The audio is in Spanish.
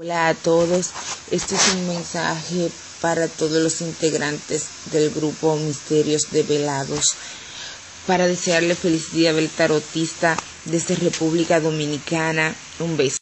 Hola a todos, este es un mensaje para todos los integrantes del grupo Misterios Develados para desearle feliz día del tarotista desde República Dominicana. Un beso.